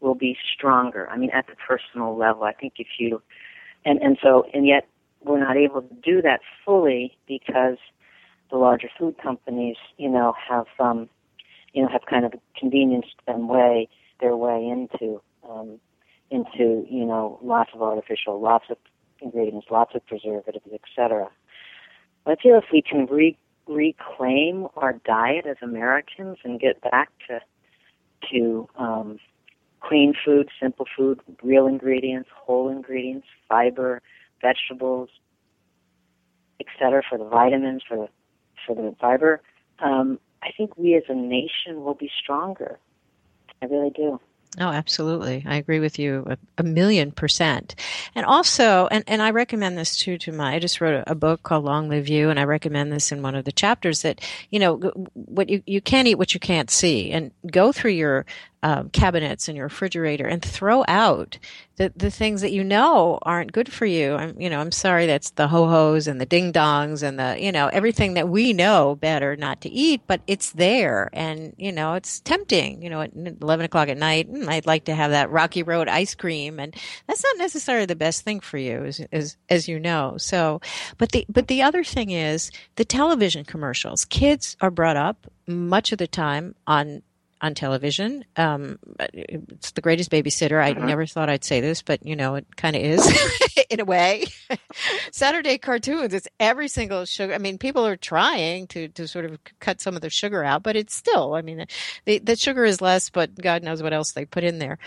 will be stronger. I mean, at the personal level, I think if you, and and so and yet we're not able to do that fully because the larger food companies, you know, have um, you know, have kind of convenienced them way their way into um, into you know lots of artificial, lots of ingredients, lots of preservatives, etc. I feel if we can re- reclaim our diet as Americans and get back to to um, clean food, simple food, real ingredients, whole ingredients, fiber, vegetables, etc. For the vitamins, for the for the fiber, um, I think we as a nation will be stronger. I really do. Oh, absolutely. I agree with you a, a, million percent. And also, and, and I recommend this too to my, I just wrote a, a, book called Long Live You, and I recommend this in one of the chapters that, you know, what you, you can't eat what you can't see and go through your um, cabinets and your refrigerator and throw out the, the things that you know aren't good for you. I'm, you know, I'm sorry that's the ho-hos and the ding-dongs and the, you know, everything that we know better not to eat, but it's there and, you know, it's tempting, you know, at 11 o'clock at night, mm, I'd like to have that Rocky Road ice cream and that's not necessarily the best thing for you as, as, as you know. So, but the, but the other thing is the television commercials. Kids are brought up much of the time on on television. Um, it's the greatest babysitter. I Mhm. never thought I'd say this, but you know, it kind of is in a way. Saturday cartoons. It's every single sugar. I mean, people are trying to to sort of cut some of the sugar out, but it's still. I mean, the the sugar is less, but God knows what else they put in there.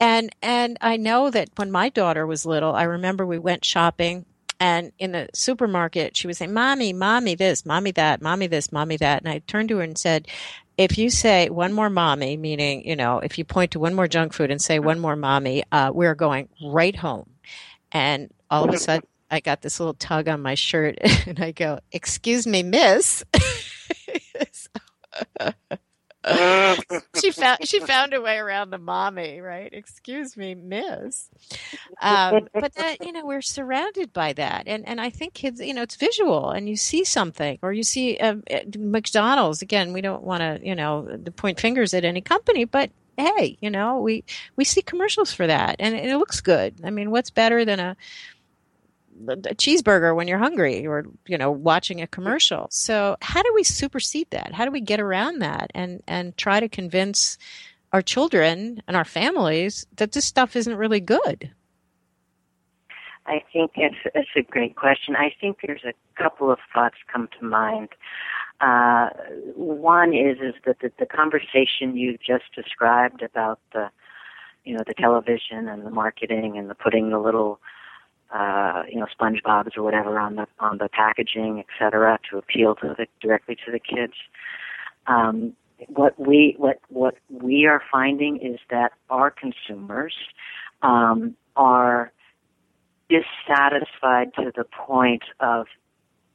And and I know that when my daughter was little, I remember we went shopping and in the supermarket she was saying, Mommy, mommy this, mommy that, mommy this, mommy that. And I turned to her and said, if you say one more mommy, meaning, you know, if you point to one more junk food and say one more mommy, uh, we're going right home. And all of a sudden I got this little tug on my shirt and I go, excuse me, miss. she found she found a way around the mommy, right? Excuse me, miss. Um, but that you know we're surrounded by that, and and I think kids, you know, it's visual, and you see something, or you see um, at McDonald's again. We don't want to you know point fingers at any company, but hey, you know, we we see commercials for that, and it looks good. I mean, what's better than a a cheeseburger when you're hungry or you know watching a commercial so how do we supersede that how do we get around that and and try to convince our children and our families that this stuff isn't really good I think it's, it's a great question. I think there's a couple of thoughts come to mind. Uh, one is is that the, the conversation you just described about the, you know, the television and the marketing and the putting the little, uh, you know, SpongeBob's or whatever on the on the packaging, et cetera, to appeal to the directly to the kids. Um, what we what what we are finding is that our consumers um, are dissatisfied to the point of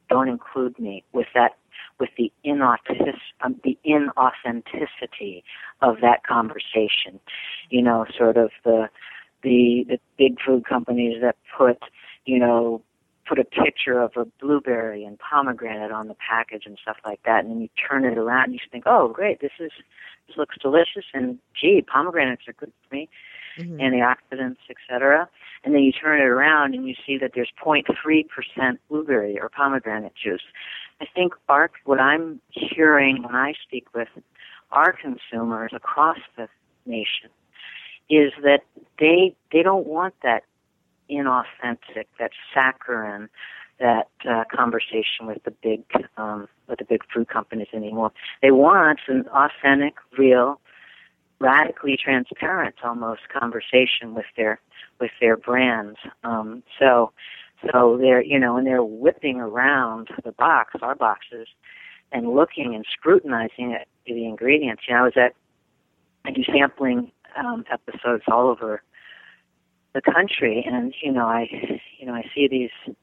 don't include me with that with the inauthentic um, the inauthenticity of that conversation you know sort of the the the big food companies that put you know put a picture of a blueberry and pomegranate on the package and stuff like that and then you turn it around and you think oh great this is this looks delicious and gee pomegranates are good for me Mm-hmm. antioxidants, etc. And then you turn it around and you see that there's 0.3% blueberry or pomegranate juice. I think our, what I'm hearing when I speak with our consumers across the nation is that they they don't want that inauthentic, that saccharine, that uh, conversation with the big um, with the big food companies anymore. They want an authentic, real, radically transparent almost conversation with their with their brands. Um, so so they're you know and they're whipping around the box, our boxes, and looking and scrutinizing it, the ingredients. You know, I was at I do sampling um, episodes all over the country, and you know I you know I see these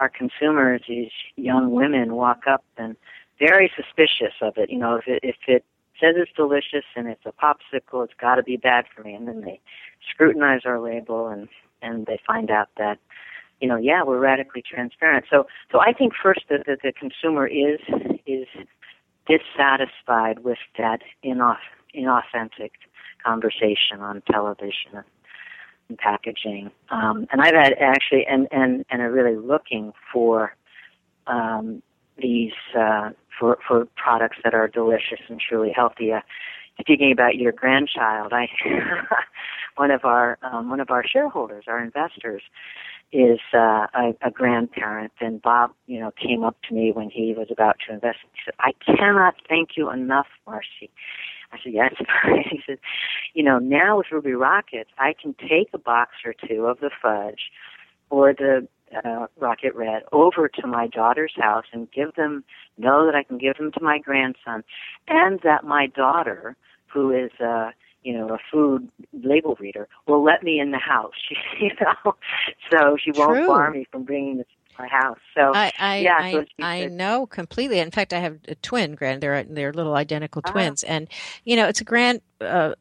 our consumers, these young women walk up and very suspicious of it. You know, if it if it says it's delicious and it's a popsicle, it's got to be bad for me. And then they scrutinize our label and and they find out that you know, yeah, we're radically transparent. So so I think first that the, the consumer is is dissatisfied with that inauth- inauthentic conversation on television and packaging. Um, and I've had actually and and and are really looking for um, these uh, for for products that are delicious and truly healthy. Uh, speaking about your grandchild, I one of our um, one of our shareholders, our investors, is uh, a, a grandparent, and Bob, you know, came up to me when he was about to invest. He said, "I cannot thank you enough, Marcy." I said, "Yes." he said, "You know, now with Ruby Rockets, I can take a box or two of the fudge or the uh, rocket red over to my daughter's house and give them know that I can give them to my grandson and that my daughter who is uh you know a food label reader will let me in the house you know so she won't True. bar me from bringing this my house so I I yeah I, so I know completely. In fact, I have a twin grand. They're they're little identical Ah. twins, and you know it's a grand uh,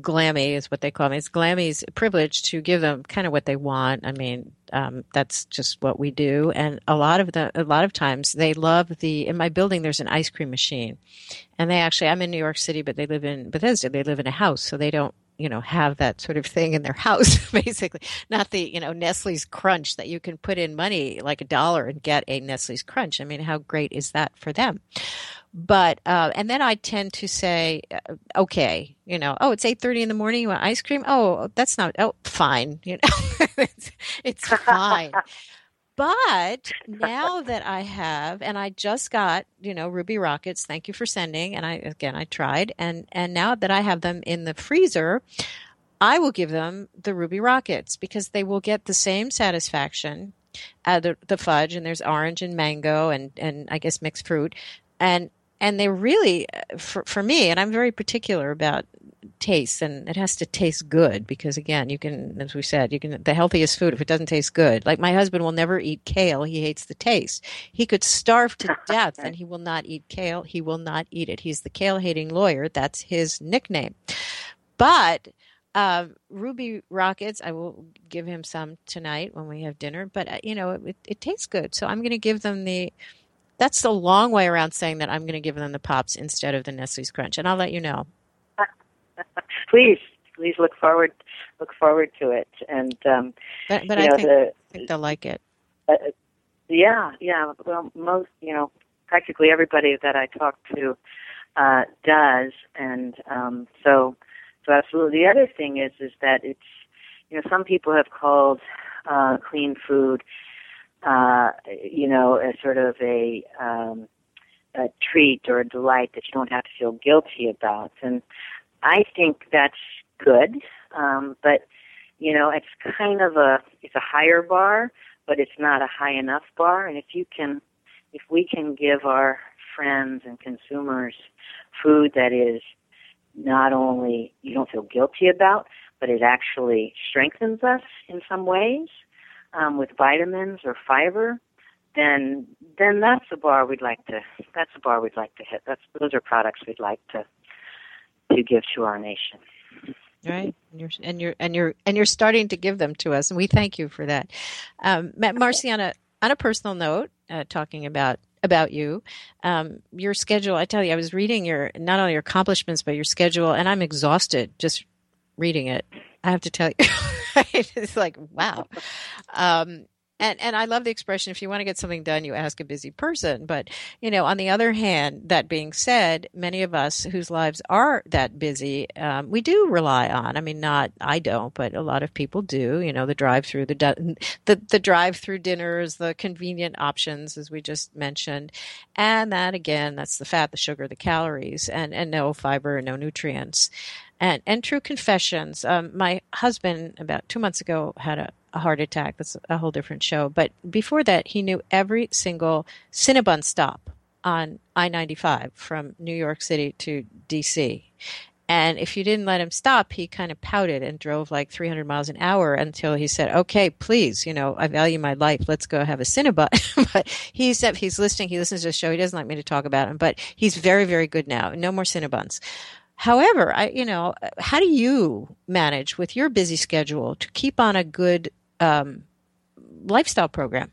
glammy is what they call me. It's glammy's privilege to give them kind of what they want. I mean, um, that's just what we do. And a lot of the a lot of times they love the. In my building, there's an ice cream machine, and they actually I'm in New York City, but they live in Bethesda. They live in a house, so they don't you know have that sort of thing in their house basically not the you know nestle's crunch that you can put in money like a dollar and get a nestle's crunch i mean how great is that for them But uh, and then I tend to say, uh, okay, you know, oh, it's eight thirty in the morning. You want ice cream? Oh, that's not. Oh, fine. You know, it's, it's fine. but now that I have, and I just got, you know, Ruby Rockets. Thank you for sending. And I again, I tried, and and now that I have them in the freezer, I will give them the Ruby Rockets because they will get the same satisfaction. Uh, the, the fudge and there's orange and mango and, and I guess mixed fruit and and they really for, for me and i'm very particular about taste and it has to taste good because again you can as we said you can the healthiest food if it doesn't taste good like my husband will never eat kale. He hates the taste. He could starve to death and he will not eat kale. He will not eat it. He's the kale hating lawyer. That's his nickname. But uh, ruby rockets i will give him some tonight when we have dinner but uh, you know it, it tastes good. So i'm going to give them the that's the long way around saying that I'm going to give them the pops instead of the Nestle's Crunch, and I'll let you know. please, please look forward look forward to it, and um, but, but I, know, think, the, I, think, they'll like it. Uh, yeah, yeah. Well, most you know, practically everybody that I talk to uh, does, and um, so so absolutely. The other thing is is that it's you know some people have called uh, clean food uh, you know, as sort of a, um, a treat or a delight that you don't have to feel guilty about. And I think that's good, um, but you know, it's kind of a it's a higher bar, but it's not a high enough bar. And if you can, if we can give our friends and consumers food that is not only you don't feel guilty about, but it actually strengthens us in some ways, um, with vitamins or fiber, then then that's the bar we'd like to that's the bar we'd like to hit. That's those are products we'd like to to give to our nation. Right, and you're and you're and you're and you're starting to give them to us, and we thank you for that. Um, Marcy, on a on a personal note, uh, talking about about you, um, your schedule. I tell you, I was reading your not only your accomplishments but your schedule, and I'm exhausted just reading it. I have to tell you, it's like wow. Um, and and I love the expression if you want to get something done you ask a busy person but you know on the other hand that being said many of us whose lives are that busy um, we do rely on I mean not I don't but a lot of people do you know the drive through the the the drive through dinners the convenient options as we just mentioned and that again that's the fat the sugar the calories and and no fiber and no nutrients and and true confessions. Um, my husband about two months ago had a, a, heart attack. That's a whole different show. But before that, he knew every single Cinnabon stop on I ninety five from New York City to D.C. And if you didn't let him stop, he kind of pouted and drove like 300 miles an hour until he said, okay, please, you know, I value my life. Let's go have a Cinnabon. but he said he's listening. He listens to the show. He doesn't like me to talk about him, but he's very, very good now. No more Cinnabons. However, I, you know, how do you manage with your busy schedule to keep on a good um, lifestyle program?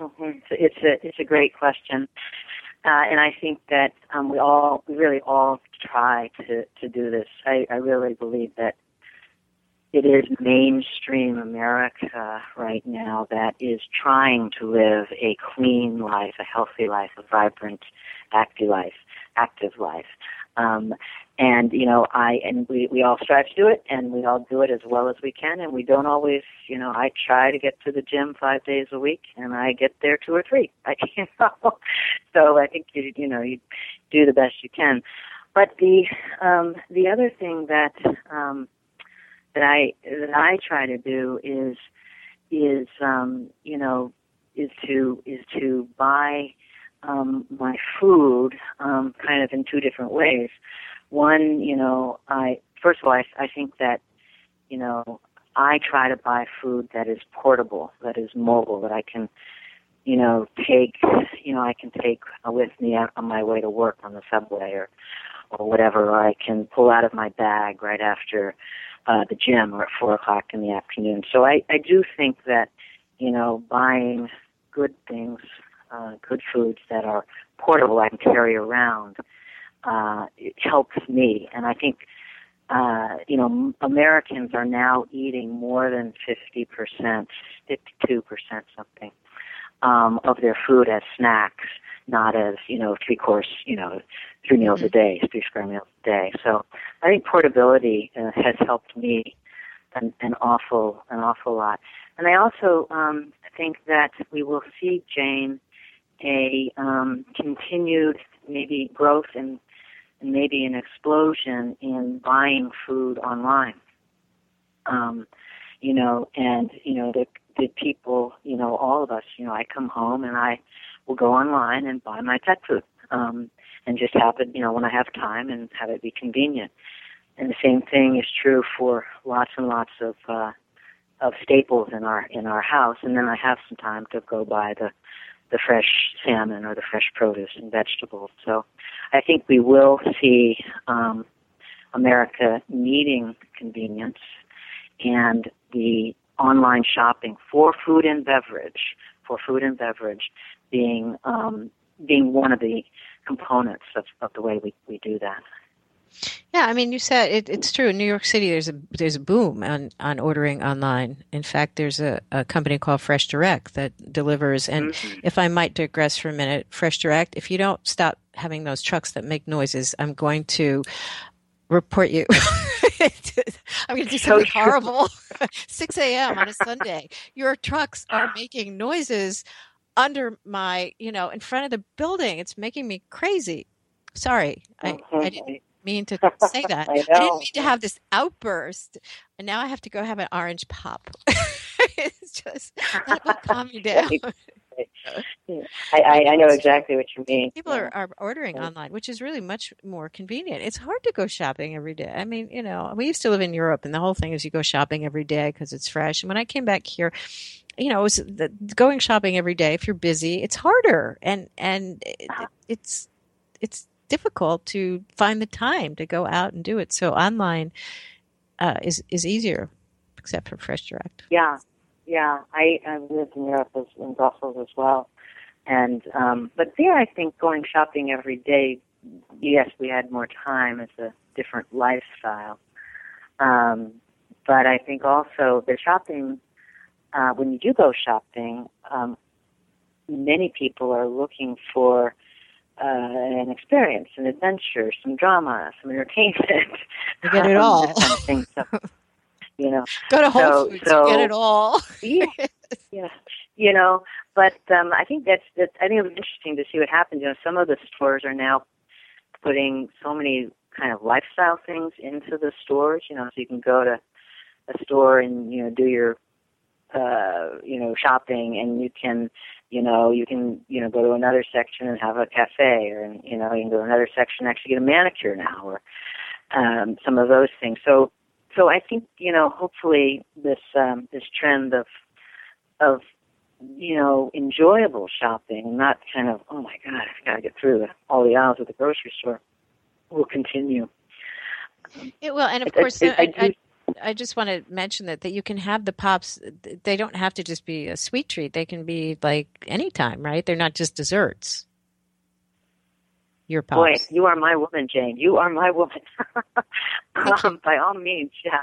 Mm-hmm. It's a it's a great question, uh, and I think that um, we all we really all try to to do this. I, I really believe that it is mainstream America right now that is trying to live a clean life, a healthy life, a vibrant, active life, active life. Um, and you know, I and we we all strive to do it, and we all do it as well as we can, and we don't always, you know, I try to get to the gym five days a week, and I get there two or three. I, you know, so I think you you know you do the best you can. But the um, the other thing that um, that I that I try to do is is um, you know is to is to buy um, my food um, kind of in two different ways. One, you know, I first of all, I, I think that you know I try to buy food that is portable, that is mobile, that I can, you know, take, you know, I can take with me on my way to work on the subway or or whatever, or I can pull out of my bag right after uh, the gym or at four o'clock in the afternoon. So I I do think that you know buying good things uh, good foods that are portable I can carry around uh, it helps me. And I think, uh, you know, Americans are now eating more than 50%, 52% something, um, of their food as snacks. not as you know three course, you know, three meals a day, three square meals a day. So I think portability uh, has helped me an, an awful an awful lot. And I also um, think that we will see Jane a um, continued maybe growth and, maybe an explosion in buying food online. Um, you know, and you know the the people, you know, all of us, you know, I come home and I will go online and buy my pet food, um, and just have it, you know, when I have time and have it be convenient. And the same thing is true for lots and lots of uh, of staples in our in our house. And then I have some time to go buy the the fresh salmon or the fresh produce and vegetables. So I think we will see um, America needing convenience and the online shopping for food and beverage, for food and beverage being um, being one of the components of, of the way we, we do that. Yeah, I mean, you said it, it's true. In New York City, there's a there's a boom on, on ordering online. In fact, there's a, a company called Fresh Direct that delivers. And mm-hmm. if I might digress for a minute, Fresh Direct, if you don't stop having those trucks that make noises, I'm going to report you. I'm going to do something so horrible. 6 a.m. on a Sunday. Your trucks are making noises under my, you know, in front of the building. It's making me crazy. Sorry, I, I mm-hmm. didn't mean to say that. I, I, didn't mean to have this outburst, and now I have to go have an orange pop. it's just that will calm you down. I, I know exactly what you mean. People are, are ordering online, which is really much more convenient. It's hard to go shopping every day. I mean, you know, we used to live in Europe, and the whole thing is you go shopping every day because it's fresh. And when I came back here, you know, it was the, going shopping every day. If you're busy, it's harder, and and it, uh-huh. it's it's difficult to find the time to go out and do it. So online uh, is is easier, except for Fresh Direct. Yeah, yeah. I I lived in Europe as, in Brussels as well, and um, but there I think going shopping every day. Yes, we had more time. It's a different lifestyle. Um, but I think also the shopping, uh, when you do go shopping, um, many people are looking for uh, an experience, an adventure, some drama, some entertainment. You get it all. kind of thing. So, you know, go to Whole so, Foods, so, get it all. yeah, yeah, you know. But um, I think that's that. I think it was interesting to see what happens. You know, some of the stores are now putting so many kind of lifestyle things into the stores. You know, so you can go to a store and you know do your uh, you know shopping, and you can you know, you can, you know, go to another section and have a cafe or, you know, you can go to another section and actually get a manicure now or, um, some of those things. So, so I think, you know, hopefully this, um, this trend of, of, you know, enjoyable shopping, not kind of, oh my God, I've got to get through the, all the aisles of the grocery store, will continue. It will, and of course, I, I, I, I just want to mention that that you can have the pops. They don't have to just be a sweet treat. They can be like anytime, right? They're not just desserts. Your pops. Boy, you are my woman, Jane. You are my woman. um, by all means, yeah.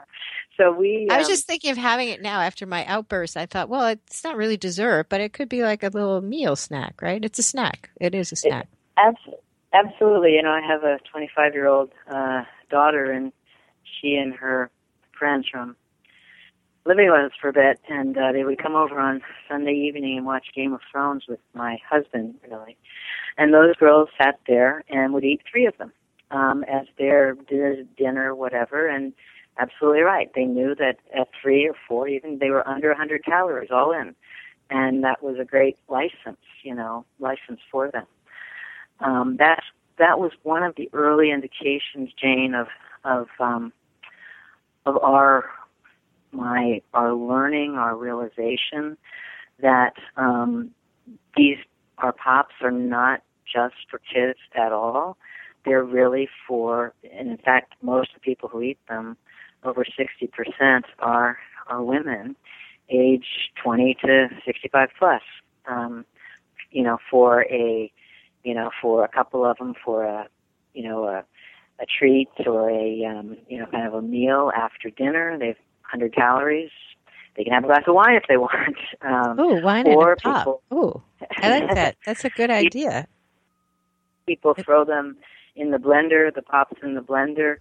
So we. I was um, just thinking of having it now after my outburst. I thought, well, it's not really dessert, but it could be like a little meal snack, right? It's a snack. It is a snack. It, absolutely. You know, I have a 25 year old uh, daughter, and she and her friends from living with us for a bit, and uh, they would come over on Sunday evening and watch Game of Thrones with my husband, really. And those girls sat there and would eat three of them um, as their dinner, dinner, whatever. And absolutely right, they knew that at three or four, even they were under 100 calories all in, and that was a great license, you know, license for them. Um, that that was one of the early indications, Jane, of of um, of our my our learning, our realization that um, these our pops are not just for kids at all. They're really for, and in fact, most of the people who eat them, over 60% are are women, age 20 to 65 plus. Um, you know, for a, you know, for a couple of them, for a, you know, a a treat or a um, you know kind of a meal after dinner. They've 100 calories. They can have a glass of wine if they want. Um, oh, wine and a pop. Oh, I like that. That's a good idea. people throw them in the blender, the pops in the blender,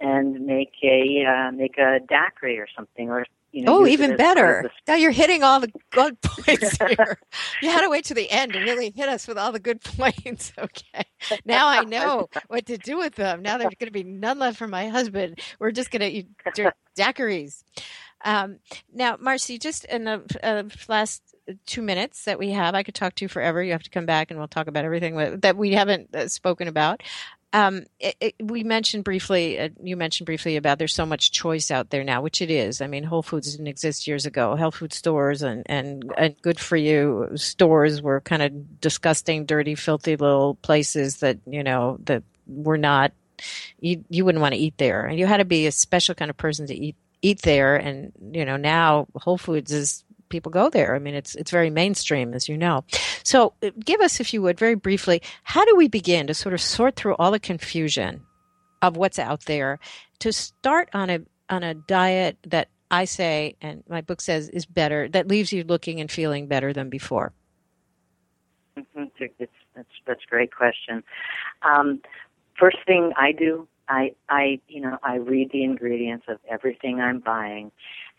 and make a uh, make a daiquiri or something, or you know. Oh, even better. Now you're hitting all the good points here. you had to wait to the end and really hit us with all the good points. Okay. Now I know what to do with them. Now there's going to be none left for my husband. We're just going to eat da- daiquiris. Um, now, Marcy, just in the uh, last two minutes that we have, I could talk to you forever. You have to come back and we'll talk about everything that that we haven't uh, spoken about. Um, it, it, we mentioned briefly, uh, you mentioned briefly about there's so much choice out there now, which it is. I mean, Whole Foods didn't exist years ago. Health food stores and, and, and good for you stores were kind of disgusting, dirty, filthy little places that, you know, that were not, you, you wouldn't want to eat there. And you had to be a special kind of person to eat, eat there. And, you know, now Whole Foods is people go there. I mean, it's it's very mainstream, as you know. So, uh, give us, if you would, very briefly, how do we begin to sort of sort through all the confusion of what's out there to start on a on a diet that I say, and my book says, is better, that leaves you looking and feeling better than before. Mhm. It's, that's that's a great question. Um, first thing I do, I I you know I read the ingredients of everything I'm buying,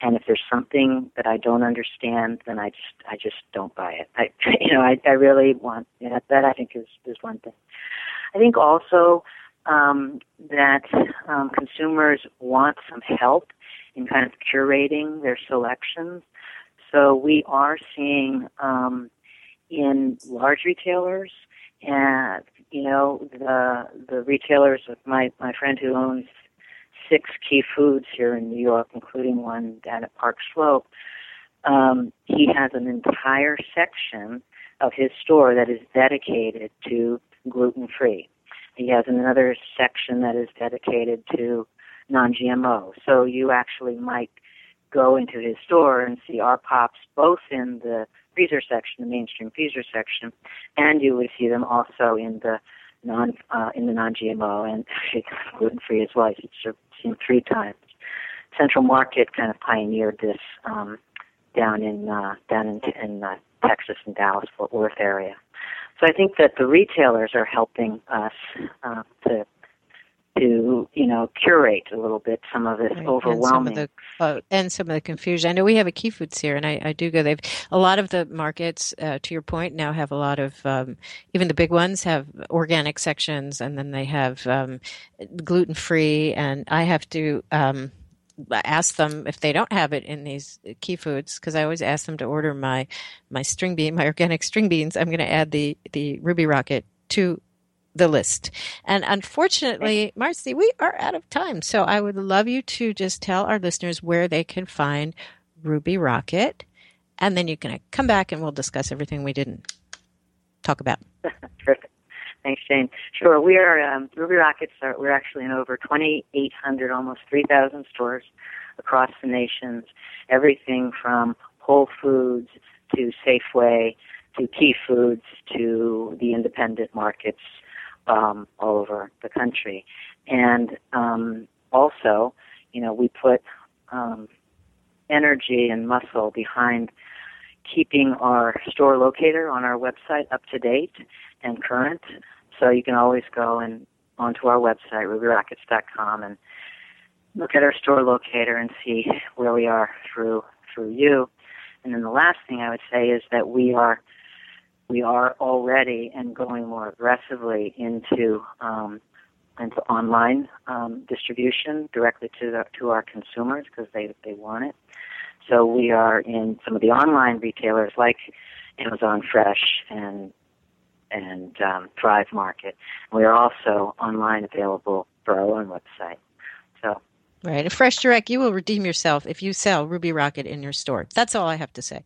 and if there's something that I don't understand, then I just I just don't buy it. I you know I I really want that I think is is one thing. I think also um, that um, consumers want some help in kind of curating their selections. So we are seeing um, in large retailers and you know the the retailers my my friend who owns six key foods here in New York, including one down at Park Slope. Um, he has an entire section of his store that is dedicated to gluten free. He has another section that is dedicated to non-GMO. So you actually might go into his store and see our pops both in the freezer section, the mainstream freezer section, and you would see them also in the non uh, in the non-GMO and gluten free as well. You've see them three times. Central Market kind of pioneered this um, down in uh, down in, in uh, Texas and Dallas Fort Worth area. So I think that the retailers are helping us uh, to to you know curate a little bit some of this Right, overwhelming. And some of the uh, and some of the confusion. I know we have a Key Foods here, and I, I do go. They've a lot of the markets, uh, to your point, now have a lot of um, even the big ones have organic sections, and then they have um, gluten free. And I have to. Um, ask them if they don't have it in these key foods because I always ask them to order my my string bean my organic string beans I'm going to add the the ruby rocket to the list. And unfortunately, Marcy, we are out of time. So I would love you to just tell our listeners where they can find Ruby Rocket. And then you can come back and we'll discuss everything we didn't talk about. Terrific. Thanks, Jane. Sure, we are um, Ruby Rockets. Are, we're actually in over 2,800, almost 3,000 stores across the nations. Everything from Whole Foods to Safeway to Key Foods to the independent markets um, all over the country. And um, also, you know, we put um, energy and muscle behind keeping our store locator on our website up to date and current. So you can always go and onto our website, rubyrockets.com, and look at our store locator and see where we are through through you. And then the last thing I would say is that we are we are already and going more aggressively into um, into online um, distribution directly to the, to our consumers because they they want it. So we are in some of the online retailers like Amazon Fresh and and um, Thrive Market. We are also online available for our own website. So Right. At Fresh Direct, you will redeem yourself if you sell Ruby Rocket in your store. That's all I have to say.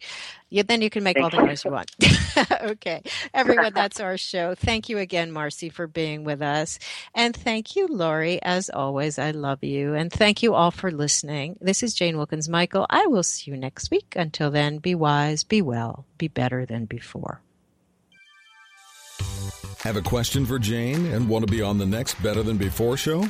Yeah, then you can make all the noise you want. okay. Everyone, that's our show. Thank you again, Marcy, for being with us. And thank you, Lori. As always, I love you. And thank you all for listening. This is Jane Wilkens Michael. I will see you next week. Until then, be wise, be well, be better than before. Have a question for Jane and want to be on the next Better Than Before show?